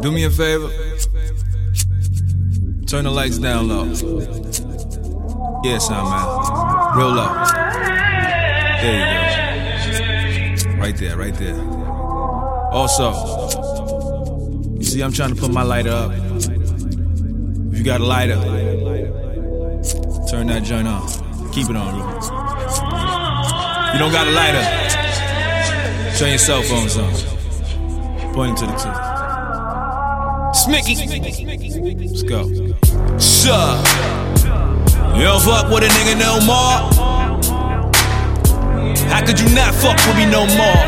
Do me a favor. Turn the lights down low. Yeah, son, man. Real low. There you go. Right there, right there. Also, you see, I'm trying to put my lighter up. If you got a lighter, turn that joint on. Keep it on. You don't got a lighter, turn your cell phones on. Pointing to the two. Smicky. Let's go. Sure. You don't fuck with a nigga no more. How could you not fuck with me no more?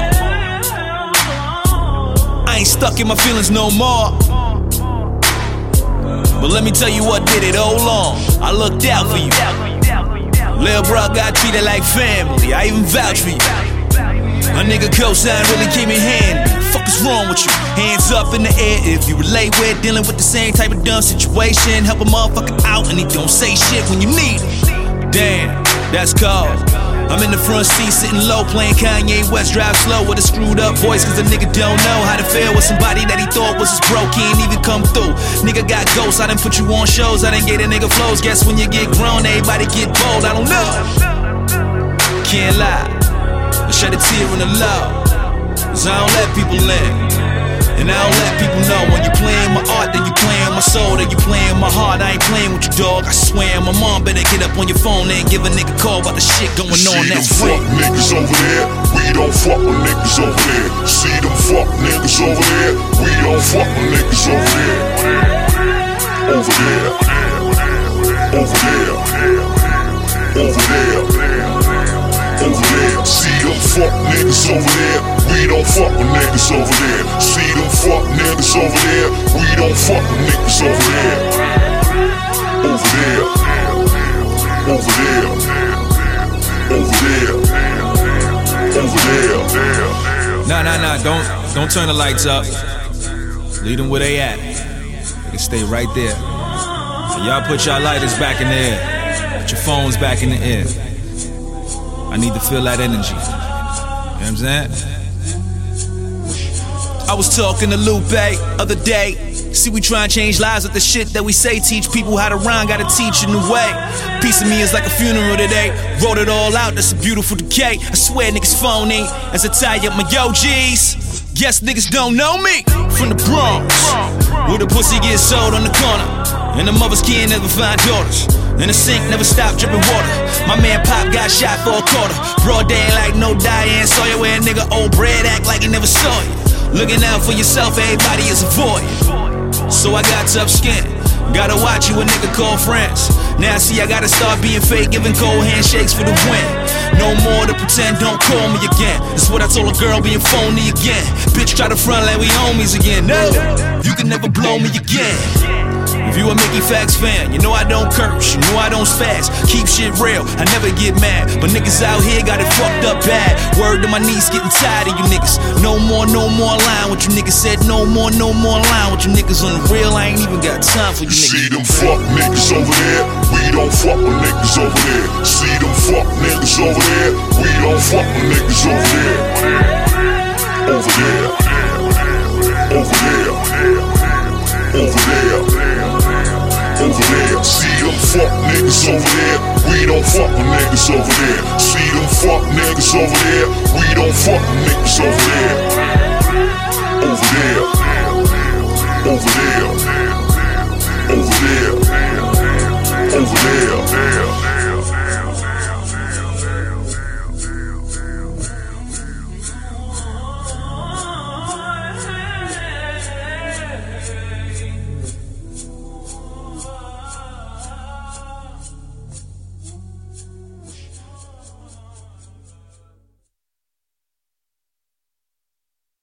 I ain't stuck in my feelings no more. But let me tell you what did it all long. I looked out for you. Lil' bro got treated like family. I even vouch for you. A nigga cosign really came in handy. Fuck is wrong with you? Hands up in the air if you relate with dealing with the same type of dumb situation. Help a motherfucker out and he don't say shit when you need him. Damn, that's cold. I'm in the front seat sitting low playing Kanye West drive slow with a screwed up voice cause a nigga don't know how to feel with somebody that he thought was his bro. he ain't even come through nigga got ghosts I didn't put you on shows I didn't get a nigga flows guess when you get grown everybody get bold I don't know can't lie I shed a tear in the low Cause I don't let people in. And I don't let people know when you're playing my art, then you're playing my soul, then you're playing my heart. I ain't playing with you, dog. I swear, my mom better get up on your phone and give a nigga call about the shit going on. See That's them fuck niggas over there. We don't fuck with niggas over there. See them fuck niggas over there. We don't fuck with niggas over there. Over there. Over there. Over there. Over there. See them fuck niggas over there. Don't fuck with niggas over there. See them fuck niggas over there. We don't fuck with niggas over there. Over there. Over there. Over there. Over there. Nah, nah, nah. Don't don't turn the lights up. Leave them where they at. They can stay right there. And y'all put y'all lighters back in the air. Put your phones back in the air. I need to feel that energy. You know what I'm saying? I was talking to Lupe other day. See, we try and change lives with the shit that we say. Teach people how to rhyme, gotta teach a new way. Piece of me is like a funeral today. Wrote it all out, that's a beautiful decay. I swear niggas phony as I tie up my yogis. Guess niggas don't know me from the Bronx, where the pussy gets sold on the corner, and the mothers can't never find daughters. And the sink never stop dripping water. My man Pop got shot for a quarter. Broad day like no Diane Sawyer. Where a nigga old bread act like he never saw you. Looking out for yourself, everybody is a void. So I got tough skin. Gotta watch you a nigga call friends. Now see, I gotta start being fake, giving cold handshakes for the win. No more to pretend, don't call me again. That's what I told a girl being phony again. Bitch, try to front like we homies again. No, you can never blow me again. If you a Mickey Factz fan, you know I don't curse, you know I don't spaz. Keep shit real, I never get mad. But niggas out here got it fucked up bad. Word to my knees, getting tired of you niggas. No more, no more line. What you niggas said, no more, no more line. What you niggas on the real, I ain't even got time for you niggas. See them fuck niggas over there. We don't fuck with niggas over there. See them fuck niggas over there. We don't fuck with niggas over there. Over there. Over there. Over fuck niggas over there. We don't fuck with niggas over there. See them fuck niggas over there. We don't fuck with niggas over there. Over there. Over there.